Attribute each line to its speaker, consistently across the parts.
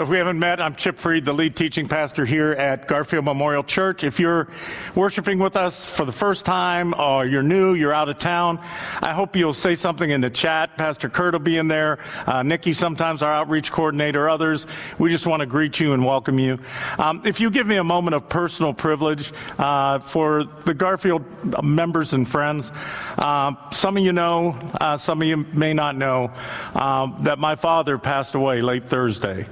Speaker 1: So, if we haven't met, I'm Chip Freed, the lead teaching pastor here at Garfield Memorial Church. If you're worshiping with us for the first time or you're new, you're out of town, I hope you'll say something in the chat. Pastor Kurt will be in there. Uh, Nikki, sometimes our outreach coordinator, others. We just want to greet you and welcome you. Um, if you give me a moment of personal privilege uh, for the Garfield members and friends, uh, some of you know, uh, some of you may not know, um, that my father passed away late Thursday.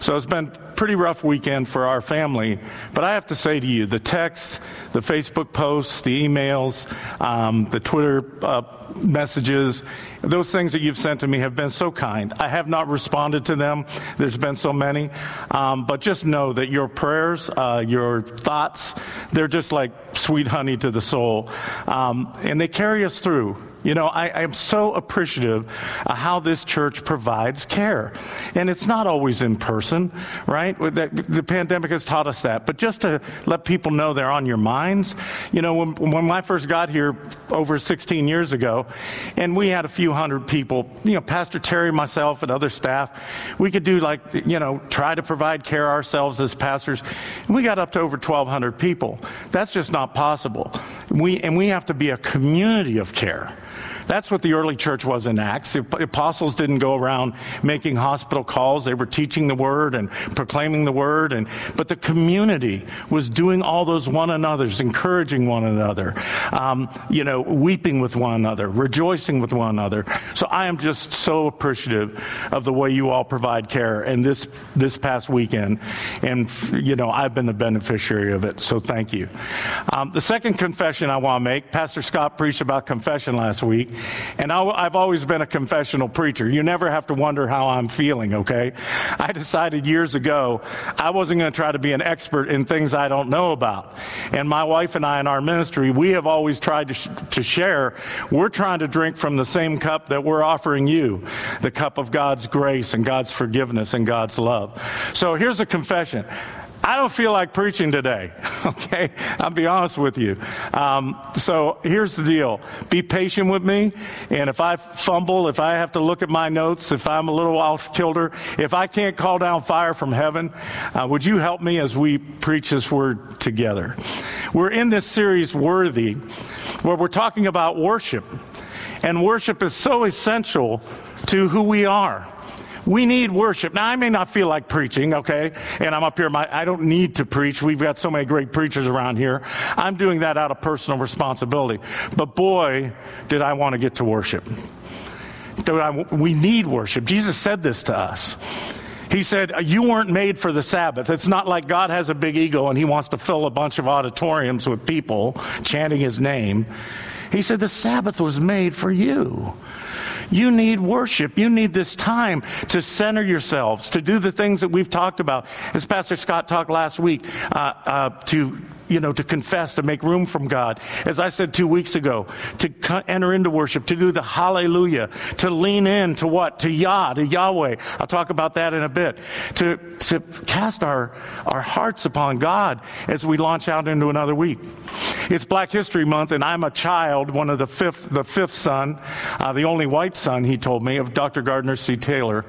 Speaker 1: So it's been pretty rough weekend for our family. But I have to say to you, the texts, the Facebook posts, the emails, um, the Twitter uh, messages, those things that you've sent to me have been so kind. I have not responded to them. There's been so many. Um, but just know that your prayers, uh, your thoughts, they're just like sweet honey to the soul. Um, and they carry us through. You know, I, I am so appreciative of how this church provides care. And it's not always in person, right? The, the pandemic has taught us that. But just to let people know they're on your minds, you know, when, when I first got here over 16 years ago, and we had a few hundred people, you know, Pastor Terry, myself, and other staff, we could do like, you know, try to provide care ourselves as pastors. And we got up to over 1,200 people. That's just not possible. We, and we have to be a community of care. That's what the early church was in Acts. The apostles didn't go around making hospital calls. They were teaching the word and proclaiming the word. And, but the community was doing all those one another's, encouraging one another, um, you know, weeping with one another, rejoicing with one another. So I am just so appreciative of the way you all provide care. And this, this past weekend, and, you know, I've been the beneficiary of it. So thank you. Um, the second confession I want to make, Pastor Scott preached about confession last week. And I, have always been a confessional preacher. You never have to wonder how I'm feeling, okay? I decided years ago I wasn't going to try to be an expert in things I don't know about. And my wife and I in our ministry, we have always tried to, sh- to share. We're trying to drink from the same cup that we're offering you the cup of God's grace and God's forgiveness and God's love. So here's a confession. I don't feel like preaching today, okay? I'll be honest with you. Um, so here's the deal be patient with me, and if I fumble, if I have to look at my notes, if I'm a little off kilter, if I can't call down fire from heaven, uh, would you help me as we preach this word together? We're in this series, Worthy, where we're talking about worship. And worship is so essential to who we are. We need worship. Now, I may not feel like preaching, okay? And I'm up here, my, I don't need to preach. We've got so many great preachers around here. I'm doing that out of personal responsibility. But boy, did I want to get to worship. we need worship. Jesus said this to us. He said, You weren't made for the Sabbath. It's not like God has a big ego and he wants to fill a bunch of auditoriums with people chanting his name. He said, The Sabbath was made for you. You need worship. You need this time to center yourselves, to do the things that we've talked about. As Pastor Scott talked last week, uh, uh, to you know, to confess, to make room from God. As I said two weeks ago, to enter into worship, to do the hallelujah, to lean in to what? To Yah, to Yahweh. I'll talk about that in a bit. To, to cast our, our hearts upon God as we launch out into another week. It's Black History Month, and I'm a child, one of the fifth, the fifth son, uh, the only white son, he told me, of Dr. Gardner C. Taylor,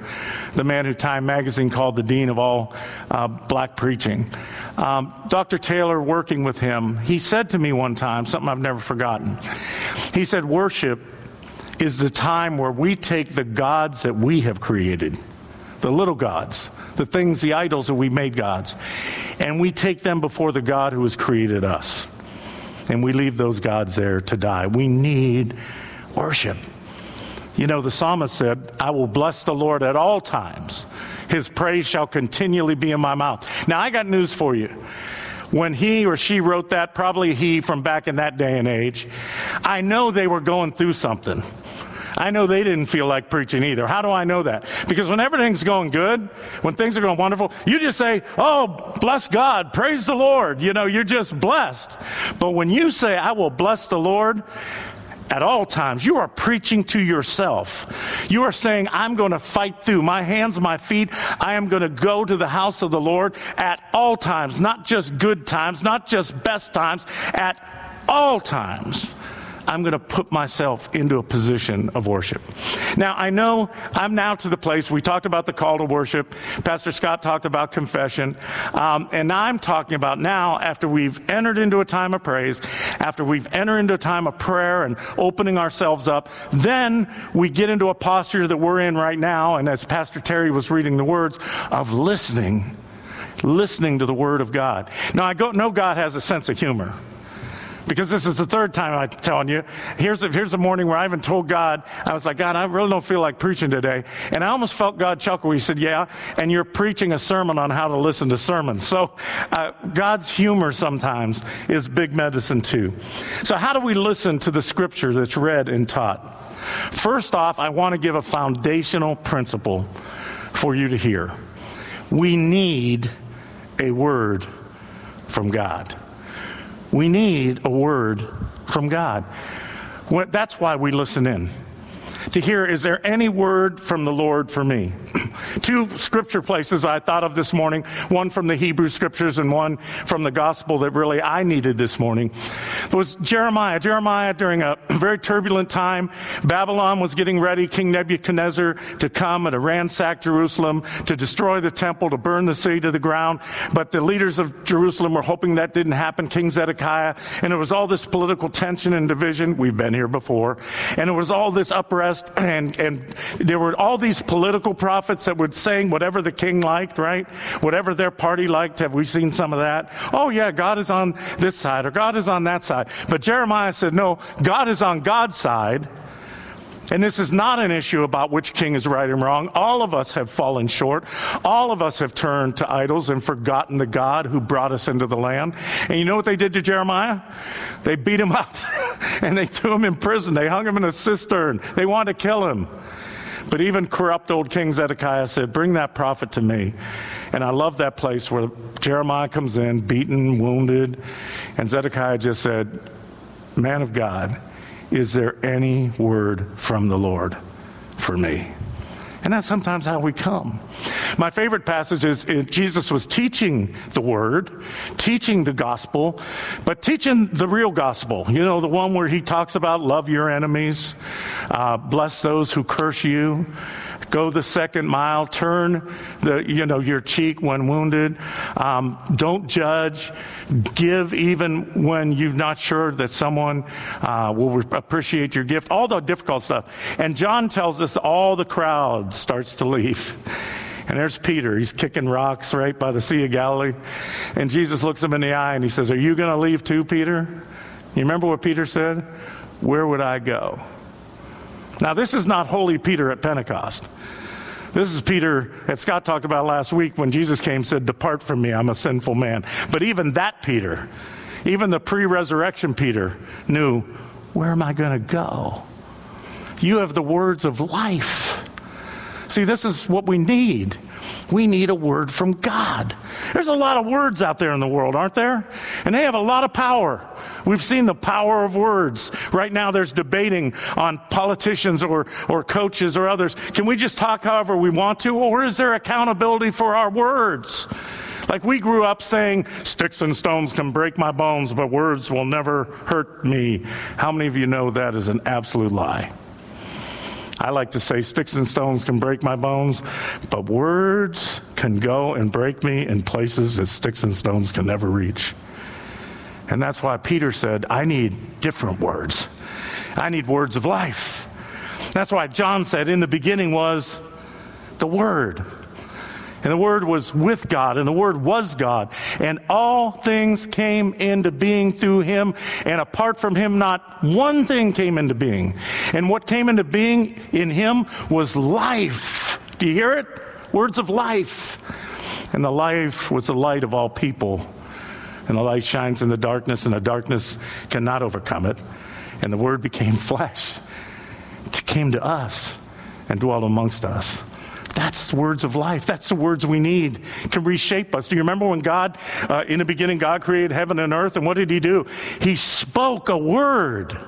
Speaker 1: the man who Time magazine called the dean of all uh, black preaching. Um, Dr. Taylor, working with him, he said to me one time something I've never forgotten. He said, Worship is the time where we take the gods that we have created, the little gods, the things, the idols that we made gods, and we take them before the God who has created us. And we leave those gods there to die. We need worship. You know, the psalmist said, I will bless the Lord at all times. His praise shall continually be in my mouth. Now, I got news for you. When he or she wrote that, probably he from back in that day and age, I know they were going through something. I know they didn't feel like preaching either. How do I know that? Because when everything's going good, when things are going wonderful, you just say, Oh, bless God, praise the Lord. You know, you're just blessed. But when you say, I will bless the Lord, at all times. You are preaching to yourself. You are saying, I'm going to fight through my hands, my feet. I am going to go to the house of the Lord at all times, not just good times, not just best times, at all times. I'm going to put myself into a position of worship. Now, I know I'm now to the place, we talked about the call to worship. Pastor Scott talked about confession. Um, and now I'm talking about now, after we've entered into a time of praise, after we've entered into a time of prayer and opening ourselves up, then we get into a posture that we're in right now. And as Pastor Terry was reading the words, of listening listening to the Word of God. Now, I go, know God has a sense of humor because this is the third time I'm telling you. Here's a, here's a morning where I even told God, I was like, God, I really don't feel like preaching today. And I almost felt God chuckle. He said, Yeah, and you're preaching a sermon on how to listen to sermons. So uh, God's humor sometimes is big medicine too. So, how do we listen to the scripture that's read and taught? First off, I want to give a foundational principle for you to hear. We need a word from God. We need a word from God. That's why we listen in to hear, is there any word from the Lord for me? Two scripture places I thought of this morning, one from the Hebrew scriptures and one from the gospel that really I needed this morning, was Jeremiah. Jeremiah, during a very turbulent time, Babylon was getting ready, King Nebuchadnezzar, to come and to ransack Jerusalem, to destroy the temple, to burn the city to the ground. But the leaders of Jerusalem were hoping that didn't happen, King Zedekiah. And it was all this political tension and division. We've been here before. And it was all this uprest and, and there were all these political prophets that were saying whatever the king liked, right? Whatever their party liked. Have we seen some of that? Oh, yeah, God is on this side or God is on that side. But Jeremiah said, no, God is on God's side. And this is not an issue about which king is right and wrong. All of us have fallen short. All of us have turned to idols and forgotten the God who brought us into the land. And you know what they did to Jeremiah? They beat him up and they threw him in prison. They hung him in a cistern. They wanted to kill him. But even corrupt old King Zedekiah said, Bring that prophet to me. And I love that place where Jeremiah comes in, beaten, wounded. And Zedekiah just said, Man of God, is there any word from the Lord for me? And that's sometimes how we come. My favorite passage is Jesus was teaching the word, teaching the gospel, but teaching the real gospel. You know, the one where he talks about love your enemies, uh, bless those who curse you, go the second mile, turn the, you know, your cheek when wounded, um, don't judge, give even when you're not sure that someone uh, will appreciate your gift, all the difficult stuff. And John tells us all the crowd starts to leave. And there's Peter. He's kicking rocks right by the Sea of Galilee. And Jesus looks him in the eye and he says, Are you going to leave too, Peter? You remember what Peter said? Where would I go? Now, this is not Holy Peter at Pentecost. This is Peter that Scott talked about last week when Jesus came said, Depart from me, I'm a sinful man. But even that Peter, even the pre resurrection Peter, knew, Where am I going to go? You have the words of life. See, this is what we need. We need a word from God. There's a lot of words out there in the world, aren't there? And they have a lot of power. We've seen the power of words. Right now, there's debating on politicians or, or coaches or others. Can we just talk however we want to, or is there accountability for our words? Like we grew up saying, sticks and stones can break my bones, but words will never hurt me. How many of you know that is an absolute lie? I like to say sticks and stones can break my bones, but words can go and break me in places that sticks and stones can never reach. And that's why Peter said, I need different words. I need words of life. That's why John said, in the beginning was the Word. And the Word was with God, and the Word was God. And all things came into being through Him, and apart from Him, not one thing came into being. And what came into being in Him was life. Do you hear it? words of life. And the life was the light of all people. And the light shines in the darkness, and the darkness cannot overcome it. And the word became flesh, it came to us, and dwelt amongst us. That's the words of life. That's the words we need. Can reshape us. Do you remember when God, uh, in the beginning, God created heaven and earth, and what did He do? He spoke a word.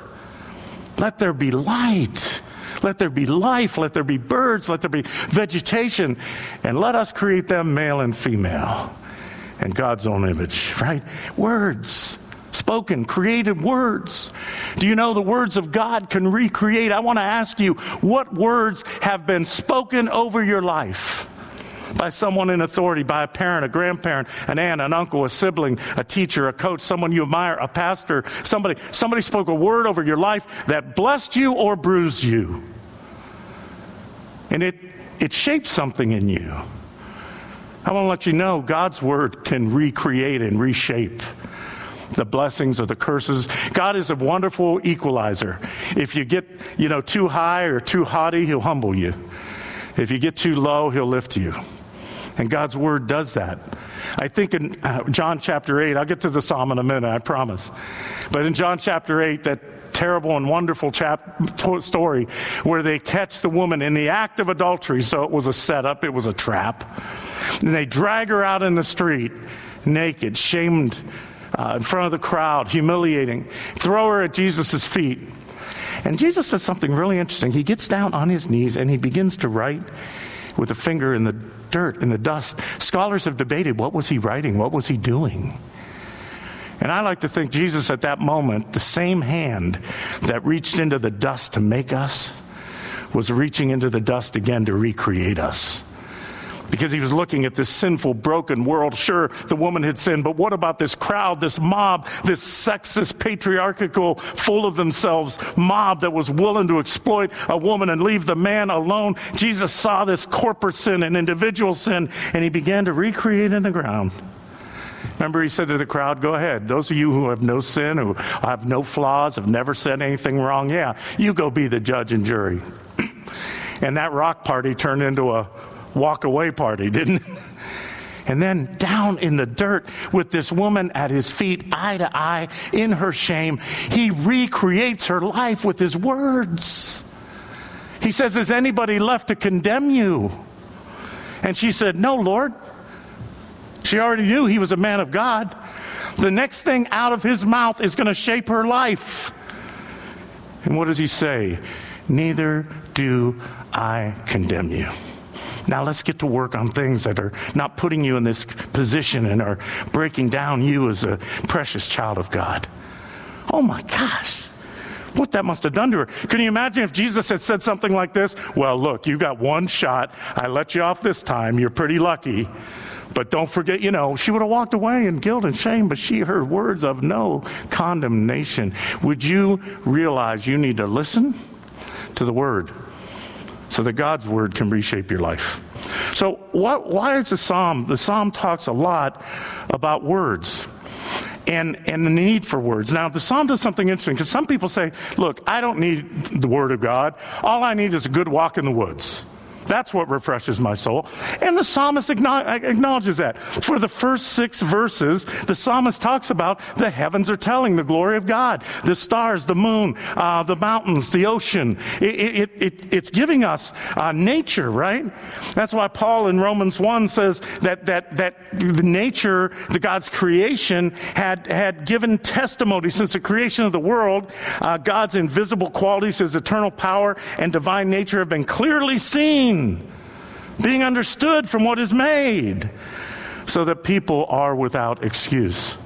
Speaker 1: Let there be light. Let there be life. Let there be birds. Let there be vegetation. And let us create them male and female in God's own image, right? Words. Spoken, created words. Do you know the words of God can recreate? I want to ask you, what words have been spoken over your life? by someone in authority, by a parent, a grandparent, an aunt, an uncle, a sibling, a teacher, a coach, someone you admire, a pastor, somebody, somebody spoke a word over your life that blessed you or bruised you. And it, it shaped something in you. I want to let you know God's word can recreate and reshape the blessings or the curses. God is a wonderful equalizer. If you get, you know, too high or too haughty, he'll humble you. If you get too low, he'll lift you. And God's word does that. I think in uh, John chapter 8, I'll get to the psalm in a minute, I promise. But in John chapter 8, that terrible and wonderful chap- story where they catch the woman in the act of adultery. So it was a setup, it was a trap. And they drag her out in the street, naked, shamed uh, in front of the crowd, humiliating, throw her at Jesus' feet. And Jesus says something really interesting. He gets down on his knees and he begins to write with a finger in the dirt, in the dust. Scholars have debated what was he writing? What was he doing? And I like to think Jesus at that moment, the same hand that reached into the dust to make us, was reaching into the dust again to recreate us because he was looking at this sinful, broken world. Sure, the woman had sinned, but what about this crowd, this mob, this sexist, patriarchal, full of themselves mob that was willing to exploit a woman and leave the man alone? Jesus saw this corporate sin and individual sin, and he began to recreate in the ground. Remember, he said to the crowd, Go ahead. Those of you who have no sin, who have no flaws, have never said anything wrong, yeah, you go be the judge and jury. and that rock party turned into a walk away party, didn't it? And then down in the dirt with this woman at his feet, eye to eye, in her shame, he recreates her life with his words. He says, Is anybody left to condemn you? And she said, No, Lord. She already knew he was a man of God. The next thing out of his mouth is going to shape her life. And what does he say? Neither do I condemn you. Now let's get to work on things that are not putting you in this position and are breaking down you as a precious child of God. Oh my gosh. What that must have done to her. Can you imagine if Jesus had said something like this? Well, look, you got one shot. I let you off this time. You're pretty lucky. But don't forget, you know, she would have walked away in guilt and shame, but she heard words of no condemnation. Would you realize you need to listen to the word? So that God's word can reshape your life. So, what, why is the psalm? The psalm talks a lot about words and, and the need for words. Now, the psalm does something interesting because some people say, look, I don't need the word of God. All I need is a good walk in the woods. That's what refreshes my soul. And the psalmist acknowledges that. For the first six verses, the psalmist talks about the heavens are telling the glory of God, the stars, the moon, uh, the mountains, the ocean. It, it, it, it's giving us uh, nature, right? That's why Paul in Romans 1 says that, that, that the nature, the God's creation, had, had given testimony since the creation of the world. Uh, God's invisible qualities, his eternal power and divine nature have been clearly seen seen, being understood from what is made, so that people are without excuse.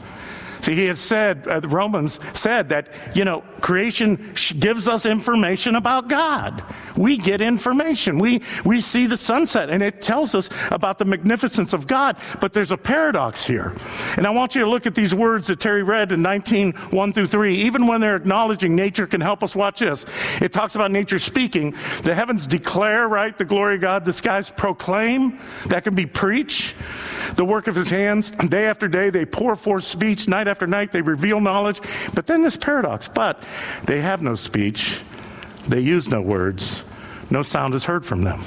Speaker 1: See, he has said, uh, Romans said that, you know, creation gives us information about God. We get information. We, we see the sunset and it tells us about the magnificence of God. But there's a paradox here. And I want you to look at these words that Terry read in 19, 1 through 3. Even when they're acknowledging nature can help us watch this. It talks about nature speaking. The heavens declare, right, the glory of God. The skies proclaim. That can be preach. The work of his hands. Day after day, they pour forth speech. Night after after night, they reveal knowledge. But then this paradox, but they have no speech, they use no words, no sound is heard from them.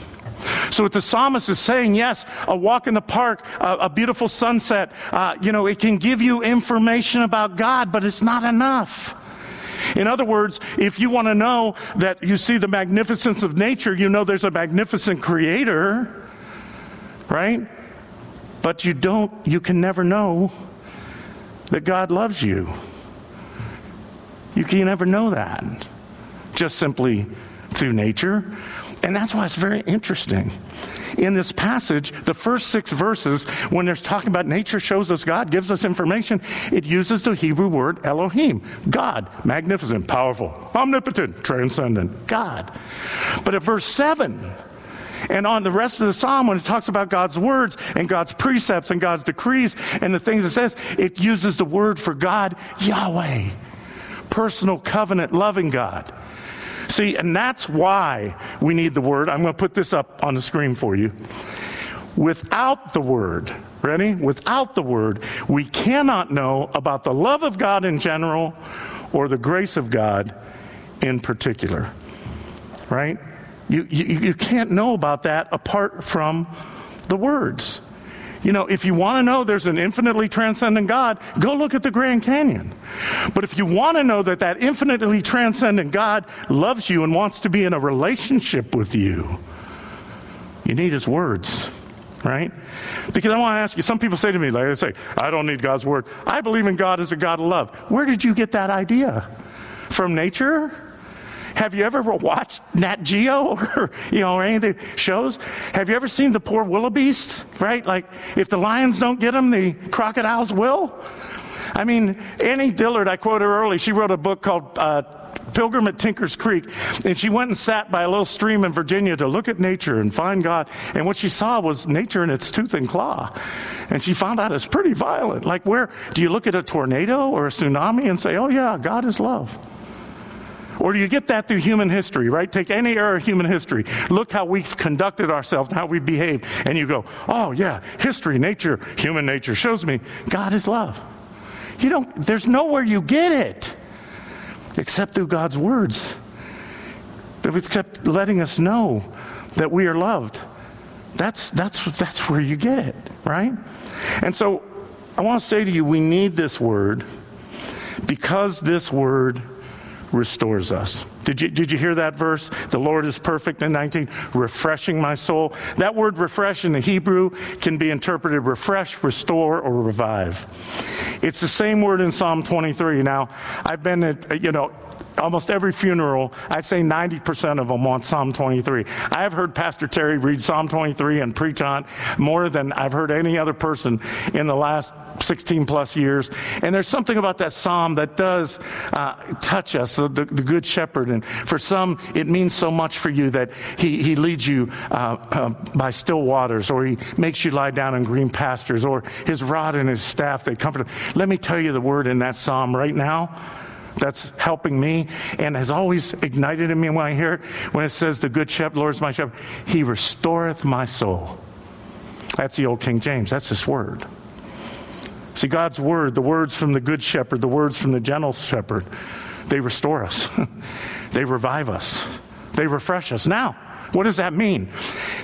Speaker 1: So, what the psalmist is saying, yes, a walk in the park, a, a beautiful sunset, uh, you know, it can give you information about God, but it's not enough. In other words, if you want to know that you see the magnificence of nature, you know there's a magnificent creator, right? But you don't, you can never know that God loves you. You can never know that just simply through nature. And that's why it's very interesting. In this passage, the first six verses, when there's talking about nature shows us God, gives us information, it uses the Hebrew word Elohim, God, magnificent, powerful, omnipotent, transcendent, God. But at verse 7, and on the rest of the psalm, when it talks about God's words and God's precepts and God's decrees and the things it says, it uses the word for God, Yahweh, personal covenant loving God. See, and that's why we need the Word. I'm going to put this up on the screen for you. Without the Word, ready? Without the Word, we cannot know about the love of God in general or the grace of God in particular. Right? You, you, you can't know about that apart from the words. You know, if you want to know there's an infinitely transcendent God, go look at the Grand Canyon. But if you want to know that that infinitely transcendent God loves you and wants to be in a relationship with you, you need his words, right? Because I want to ask you, some people say to me, like I say, I don't need God's word. I believe in God as a God of love. Where did you get that idea? From nature? Have you ever watched Nat Geo or, you know, or any of the shows? Have you ever seen the poor wildebeests, right? Like, if the lions don't get them, the crocodiles will. I mean, Annie Dillard, I quoted her early, she wrote a book called uh, Pilgrim at Tinker's Creek, and she went and sat by a little stream in Virginia to look at nature and find God. And what she saw was nature in its tooth and claw. And she found out it's pretty violent. Like, where do you look at a tornado or a tsunami and say, oh, yeah, God is love? Or do you get that through human history, right? Take any era of human history. Look how we've conducted ourselves, how we've behaved. And you go, oh, yeah, history, nature, human nature shows me God is love. You don't, there's nowhere you get it except through God's words. Kept letting us know that we are loved. That's, that's, that's where you get it, right? And so I want to say to you, we need this word because this word restores us. Did you, did you hear that verse? The Lord is perfect in 19, refreshing my soul. That word refresh in the Hebrew can be interpreted refresh, restore, or revive. It's the same word in Psalm 23. Now, I've been at, you know, almost every funeral, I'd say 90% of them want Psalm 23. I have heard Pastor Terry read Psalm 23 and preach on more than I've heard any other person in the last 16 plus years. And there's something about that psalm that does uh, touch us, the, the, the, Good Shepherd. And for some, it means so much for you that He, he leads you uh, uh, by still waters, or He makes you lie down in green pastures, or His rod and His staff, they comfort. Let me tell you the word in that psalm right now that's helping me and has always ignited in me when I hear it when it says, The good shepherd, Lord is my shepherd. He restoreth my soul. That's the old King James. That's his word. See, God's word, the words from the good shepherd, the words from the gentle shepherd, they restore us, they revive us, they refresh us. Now, what does that mean?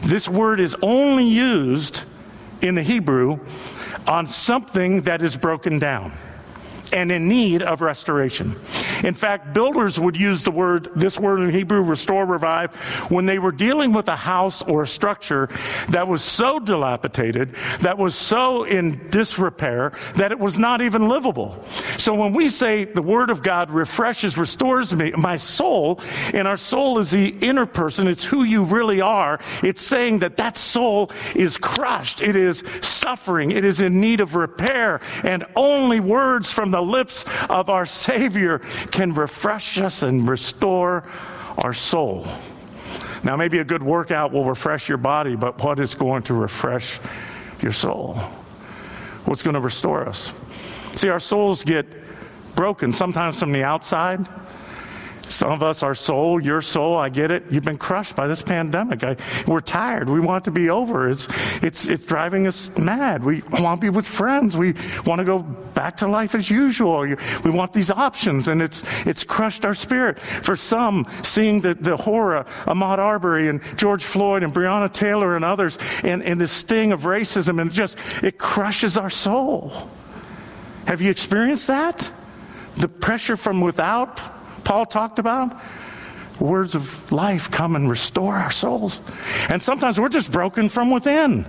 Speaker 1: This word is only used in the Hebrew on something that is broken down and in need of restoration. In fact, builders would use the word, this word in Hebrew, restore, revive, when they were dealing with a house or a structure that was so dilapidated, that was so in disrepair, that it was not even livable. So when we say the word of God refreshes, restores me, my soul, and our soul is the inner person, it's who you really are, it's saying that that soul is crushed, it is suffering, it is in need of repair, and only words from the lips of our Savior can refresh us and restore our soul. Now, maybe a good workout will refresh your body, but what is going to refresh your soul? What's going to restore us? See, our souls get broken sometimes from the outside, Some of us, our soul, your soul, I get it. You've been crushed by this pandemic. I, we're tired. We want it to be over. It's, it's, it's driving us mad. We want to be with friends. We want to go back to life as usual. We want these options, and it's, it's crushed our spirit. For some, seeing the, the horror Ahmaud Arbery and George Floyd and Breonna Taylor and others, and, and the sting of racism, and just, it crushes our soul. Have you experienced that? The pressure from without Paul talked about? Words of life come and restore our souls. And sometimes we're just broken from within.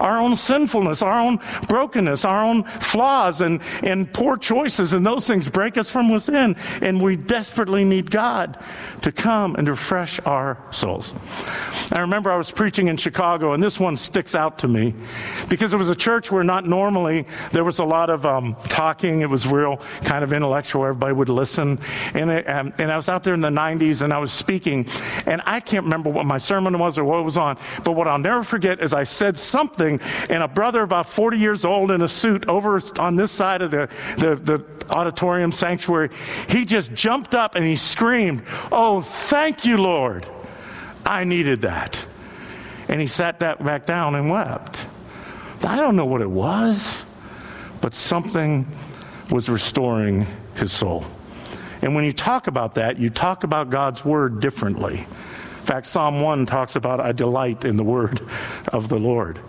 Speaker 1: Our own sinfulness, our own brokenness, our own flaws and, and poor choices, and those things break us from within. And we desperately need God to come and refresh our souls. I remember I was preaching in Chicago, and this one sticks out to me because it was a church where not normally there was a lot of um, talking. It was real kind of intellectual. Everybody would listen. And, it, um, and I was out there in the 90s, and I was was speaking, and I can't remember what my sermon was or what was on, but what I'll never forget is I said something, and a brother about 40 years old in a suit over on this side of the, the, the auditorium sanctuary, he just jumped up and he screamed, Oh, thank you, Lord. I needed that. And he sat back down and wept. I don't know what it was, but something was restoring his soul. And when you talk about that, you talk about God's word differently. In fact, Psalm 1 talks about, I delight in the word of the Lord.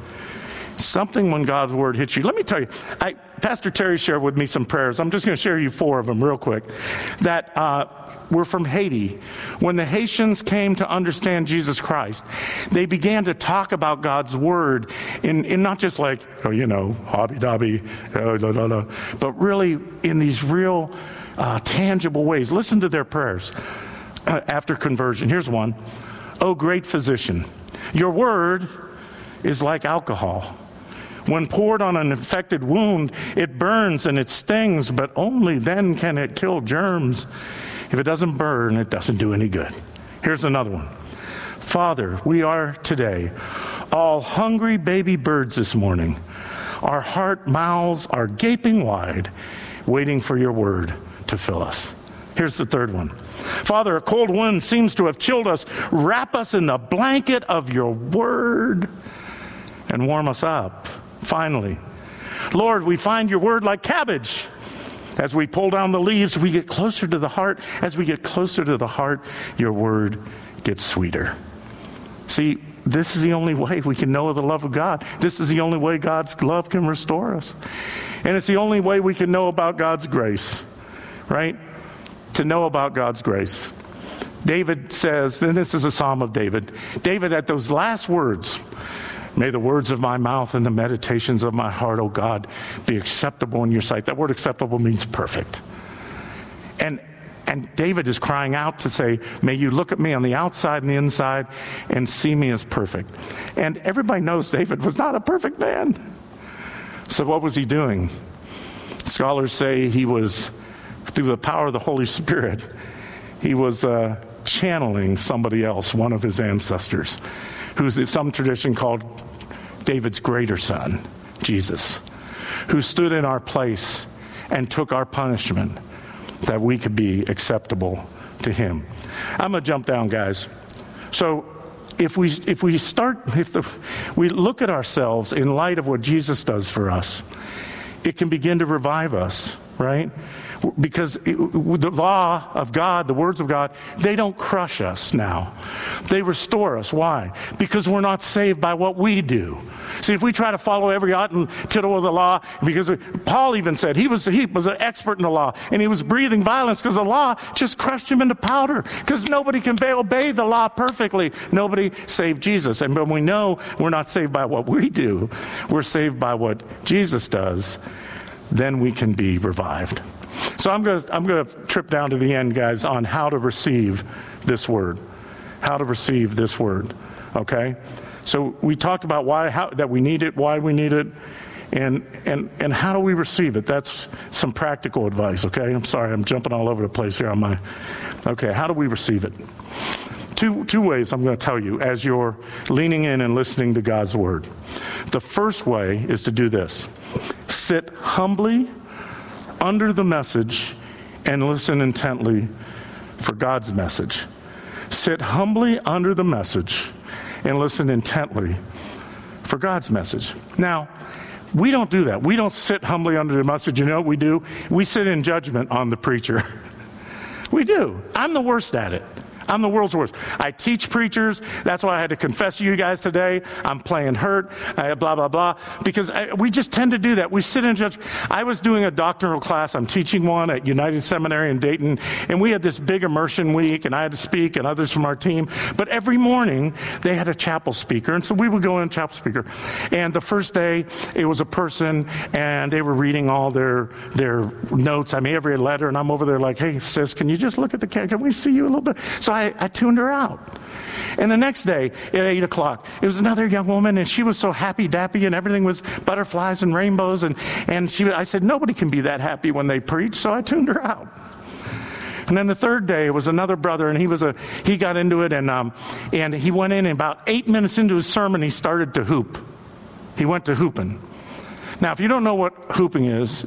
Speaker 1: Something when God's word hits you. Let me tell you, I, Pastor Terry shared with me some prayers. I'm just going to share you four of them real quick. That uh, were from Haiti. When the Haitians came to understand Jesus Christ, they began to talk about God's word in, in not just like, oh, you know, hobby dobby, uh, but really in these real uh, tangible ways. Listen to their prayers uh, after conversion. Here's one Oh, great physician, your word is like alcohol. When poured on an infected wound, it burns and it stings, but only then can it kill germs. If it doesn't burn, it doesn't do any good. Here's another one Father, we are today all hungry baby birds this morning. Our heart mouths are gaping wide, waiting for your word to fill us. Here's the third one. Father, a cold wind seems to have chilled us. Wrap us in the blanket of your word and warm us up. Finally, Lord, we find your word like cabbage. As we pull down the leaves, we get closer to the heart. As we get closer to the heart, your word gets sweeter. See, this is the only way we can know the love of God. This is the only way God's love can restore us. And it's the only way we can know about God's grace right? To know about God's grace. David says, and this is a psalm of David. David, at those last words, May the words of my mouth and the meditations of my heart, O oh God, be acceptable in your sight. That word acceptable means perfect. And and David is crying out to say, May you look at me on the outside and the inside and see me as perfect. And everybody knows David was not a perfect man. So, what was he doing? Scholars say he was through the power of the Holy Spirit, he was uh, channeling somebody else, one of his ancestors, who's in some tradition called David's greater son, Jesus, who stood in our place and took our punishment that we could be acceptable to him. I'm going to jump down, guys. So, if we, if we start, if the, we look at ourselves in light of what Jesus does for us, it can begin to revive us, right? Because it, the law of God, the words of God, they don't crush us now. They restore us. Why? Because we're not saved by what we do. See, if we try to follow every jot and tittle of the law, because Paul even said he was, he was an expert in the law and he was breathing violence because the law just crushed him into powder because nobody can obey the law perfectly. Nobody saved Jesus. And when we know we're not saved by what we do, we're saved by what Jesus does, then we can be revived. So I'm going to I'm to trip down to the end, guys, on how to receive this word. How to receive this word. Okay? So we talked about why how, that we need it, why we need it, and and and how do we receive it? That's some practical advice. Okay? I'm sorry, I'm jumping all over the place here on my. Okay, how do we receive it? Two, two ways I'm going to tell you as you're leaning in and listening to God's word. The first way is to do this sit humbly under the message and listen intently for God's message. Sit humbly under the message and listen intently for God's message. Now, we don't do that. We don't sit humbly under the message. You know what we do? We sit in judgment on the preacher. we do. I'm the worst at it. I'm the world's worst. I teach preachers. That's why I had to confess to you guys today. I'm playing hurt, uh, blah, blah, blah. Because I, we just tend to do that. We sit in judge. I was doing a doctoral class. I'm teaching one at United Seminary in Dayton. And we had this big immersion week, and I had to speak, and others from our team. But every morning, they had a chapel speaker. And so we would go in, chapel speaker. And the first day, it was a person, and they were reading all their, their notes. I mean, every letter, and I'm over there like, hey, sis, can you just look at the camera? Can we see you a little bit? So I, I tuned her out. And the next day at 8 o'clock, it was another young woman, and she was so happy dappy, and everything was butterflies and rainbows. And, and she, I said, Nobody can be that happy when they preach, so I tuned her out. And then the third day it was another brother, and he was a he got into it, and um, and he went in, and about eight minutes into his sermon, he started to hoop. He went to hooping. Now, if you don't know what hooping is,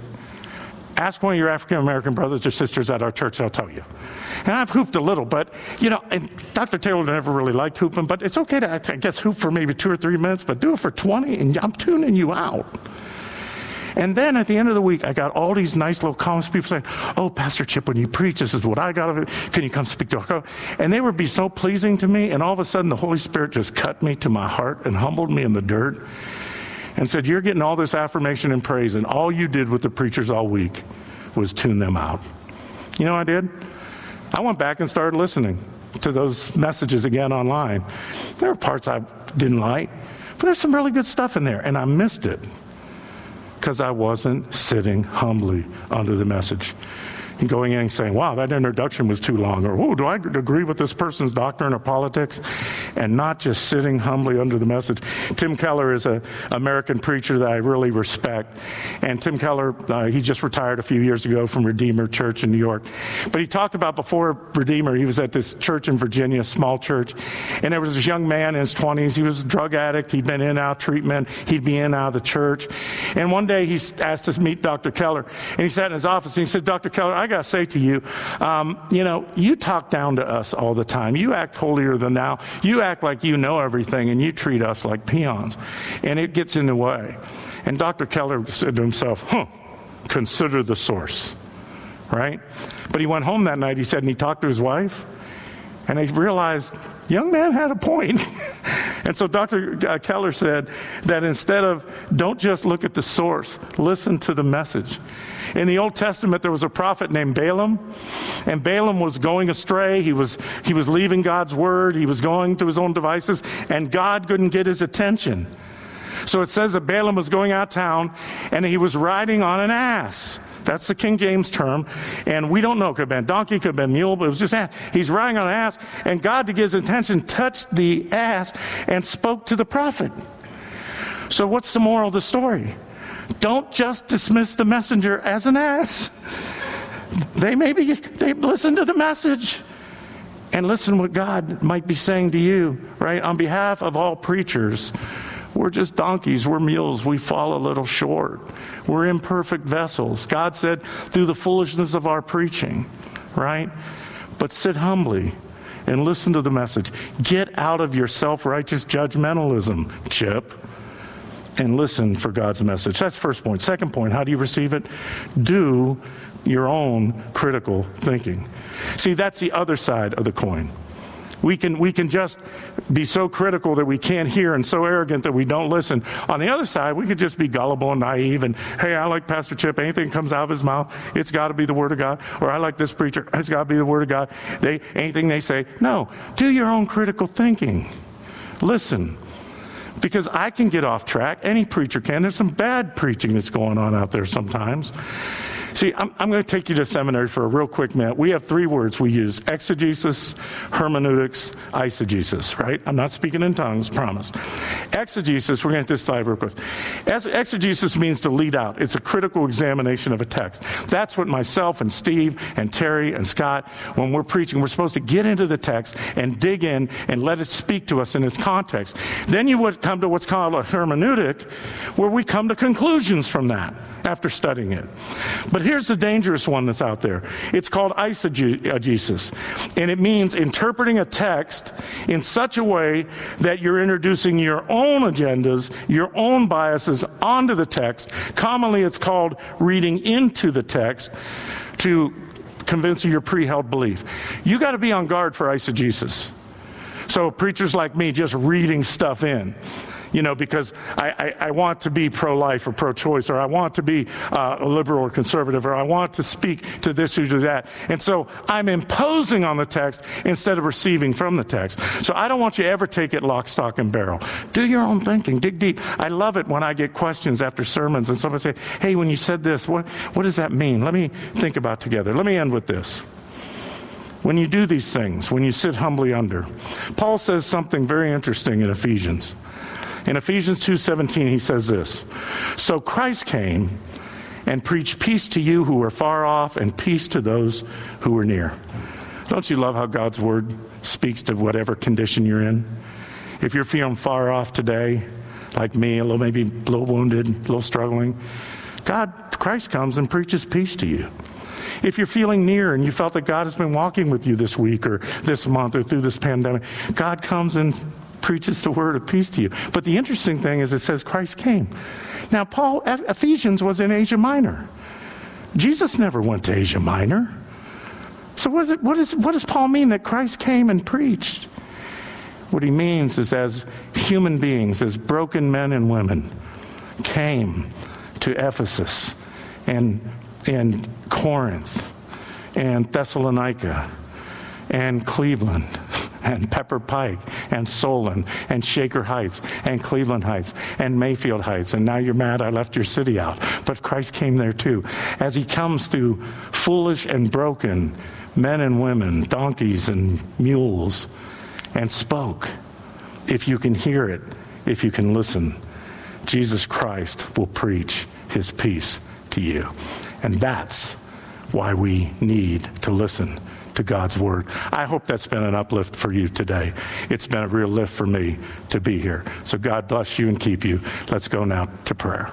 Speaker 1: ask one of your African American brothers or sisters at our church; they'll tell you. And I've hooped a little, but, you know, and Dr. Taylor never really liked hooping, but it's okay to, I guess, hoop for maybe two or three minutes, but do it for 20, and I'm tuning you out. And then at the end of the week, I got all these nice little comments, people saying, Oh, Pastor Chip, when you preach, this is what I got of it. Can you come speak to our And they would be so pleasing to me. And all of a sudden, the Holy Spirit just cut me to my heart and humbled me in the dirt and said, You're getting all this affirmation and praise, and all you did with the preachers all week was tune them out. You know what I did? I went back and started listening to those messages again online. There were parts I didn't like, but there's some really good stuff in there, and I missed it because I wasn't sitting humbly under the message going in and saying, wow, that introduction was too long, or oh, do I agree with this person's doctrine or politics? And not just sitting humbly under the message. Tim Keller is an American preacher that I really respect. And Tim Keller, uh, he just retired a few years ago from Redeemer Church in New York. But he talked about before Redeemer, he was at this church in Virginia, small church, and there was this young man in his 20s. He was a drug addict. He'd been in out treatment. He'd be in out of the church. And one day he asked to meet Dr. Keller, and he sat in his office and he said, Dr. Keller, I got to say to you, um, you know, you talk down to us all the time. You act holier than thou. You act like you know everything, and you treat us like peons. And it gets in the way. And Dr. Keller said to himself, huh, consider the source, right? But he went home that night, he said, and he talked to his wife, and he realized, young man had a point. and so Dr. Uh, Keller said that instead of don't just look at the source, listen to the message. In the Old Testament, there was a prophet named Balaam, and Balaam was going astray. He was, he was leaving God's word, he was going to his own devices, and God couldn't get his attention. So it says that Balaam was going out town and he was riding on an ass. That's the King James term. And we don't know. It could have been donkey, could have been mule, but it was just ass. He's riding on an ass, and God, to get his attention, touched the ass and spoke to the prophet. So, what's the moral of the story? Don't just dismiss the messenger as an ass. They maybe they listen to the message and listen what God might be saying to you, right? On behalf of all preachers, we're just donkeys, we're mules, we fall a little short. We're imperfect vessels. God said through the foolishness of our preaching, right? But sit humbly and listen to the message. Get out of your self righteous judgmentalism, Chip and listen for God's message. That's first point. Second point, how do you receive it? Do your own critical thinking. See, that's the other side of the coin. We can, we can just be so critical that we can't hear and so arrogant that we don't listen. On the other side, we could just be gullible and naive and, hey, I like Pastor Chip. Anything comes out of his mouth, it's got to be the Word of God. Or I like this preacher, it's got to be the Word of God. They, anything they say. No, do your own critical thinking. Listen because I can get off track. Any preacher can. There's some bad preaching that's going on out there sometimes. See, I'm, I'm, going to take you to seminary for a real quick minute. We have three words we use exegesis, hermeneutics, eisegesis, right? I'm not speaking in tongues, promise. Exegesis, we're going to slide real quick. Exegesis means to lead out, it's a critical examination of a text. That's what myself and Steve and Terry and Scott, when we're preaching, we're supposed to get into the text and dig in and let it speak to us in its context. Then you would come to what's called a hermeneutic, where we come to conclusions from that after studying it. But here's the dangerous one that's out there it's called eisegesis, and it means interpreting a text in such a way that you're introducing your own agendas, your own biases onto the text. Commonly, it's called reading into the text to convince you your pre held belief. You got to be on guard for eisegesis. So, preachers like me just reading stuff in you know, because I, I, I want to be pro life or pro choice, or I want to be uh, a liberal or conservative, or I want to speak to this or to that. And so I'm imposing on the text instead of receiving from the text. So I don't want you to ever take it lock, stock, and barrel. Do your own thinking, dig deep. I love it when I get questions after sermons and somebody say, hey, when you said this, what, what does that mean? Let me think about together. Let me end with this when you do these things, when you sit humbly under. Paul says something very interesting in Ephesians. In Ephesians 2:17 he says this. So Christ came and preached peace to you who were far off and peace to those who were near. Don't you love how God's word speaks to whatever condition you're in? If you're feeling far off today, like me, a little maybe a little wounded, a little struggling, God, Christ comes and preaches peace to you. If you're feeling near and you felt that God has been walking with you this week or this month or through this pandemic, God comes and preaches the word of peace to you. But the interesting thing is it says Christ came. Now, Paul, Ephesians was in Asia Minor. Jesus never went to Asia Minor. So, what, it, what, is, what does Paul mean that Christ came and preached? What he means is, as human beings, as broken men and women, came to Ephesus and, and Corinth and Thessalonica and Cleveland and Pepper Pike and Solon and Shaker Heights and Cleveland Heights and Mayfield Heights. And now you're mad I left your city out. But Christ came there too. As he comes to foolish and broken men and women, donkeys and mules, and spoke. If you can hear it, if you can listen, Jesus Christ will preach his peace to you. And that's why we need to listen to God's Word. I hope that's been an uplift for you today. It's been a real lift for me to be here. So God bless you and keep you. Let's go now to prayer.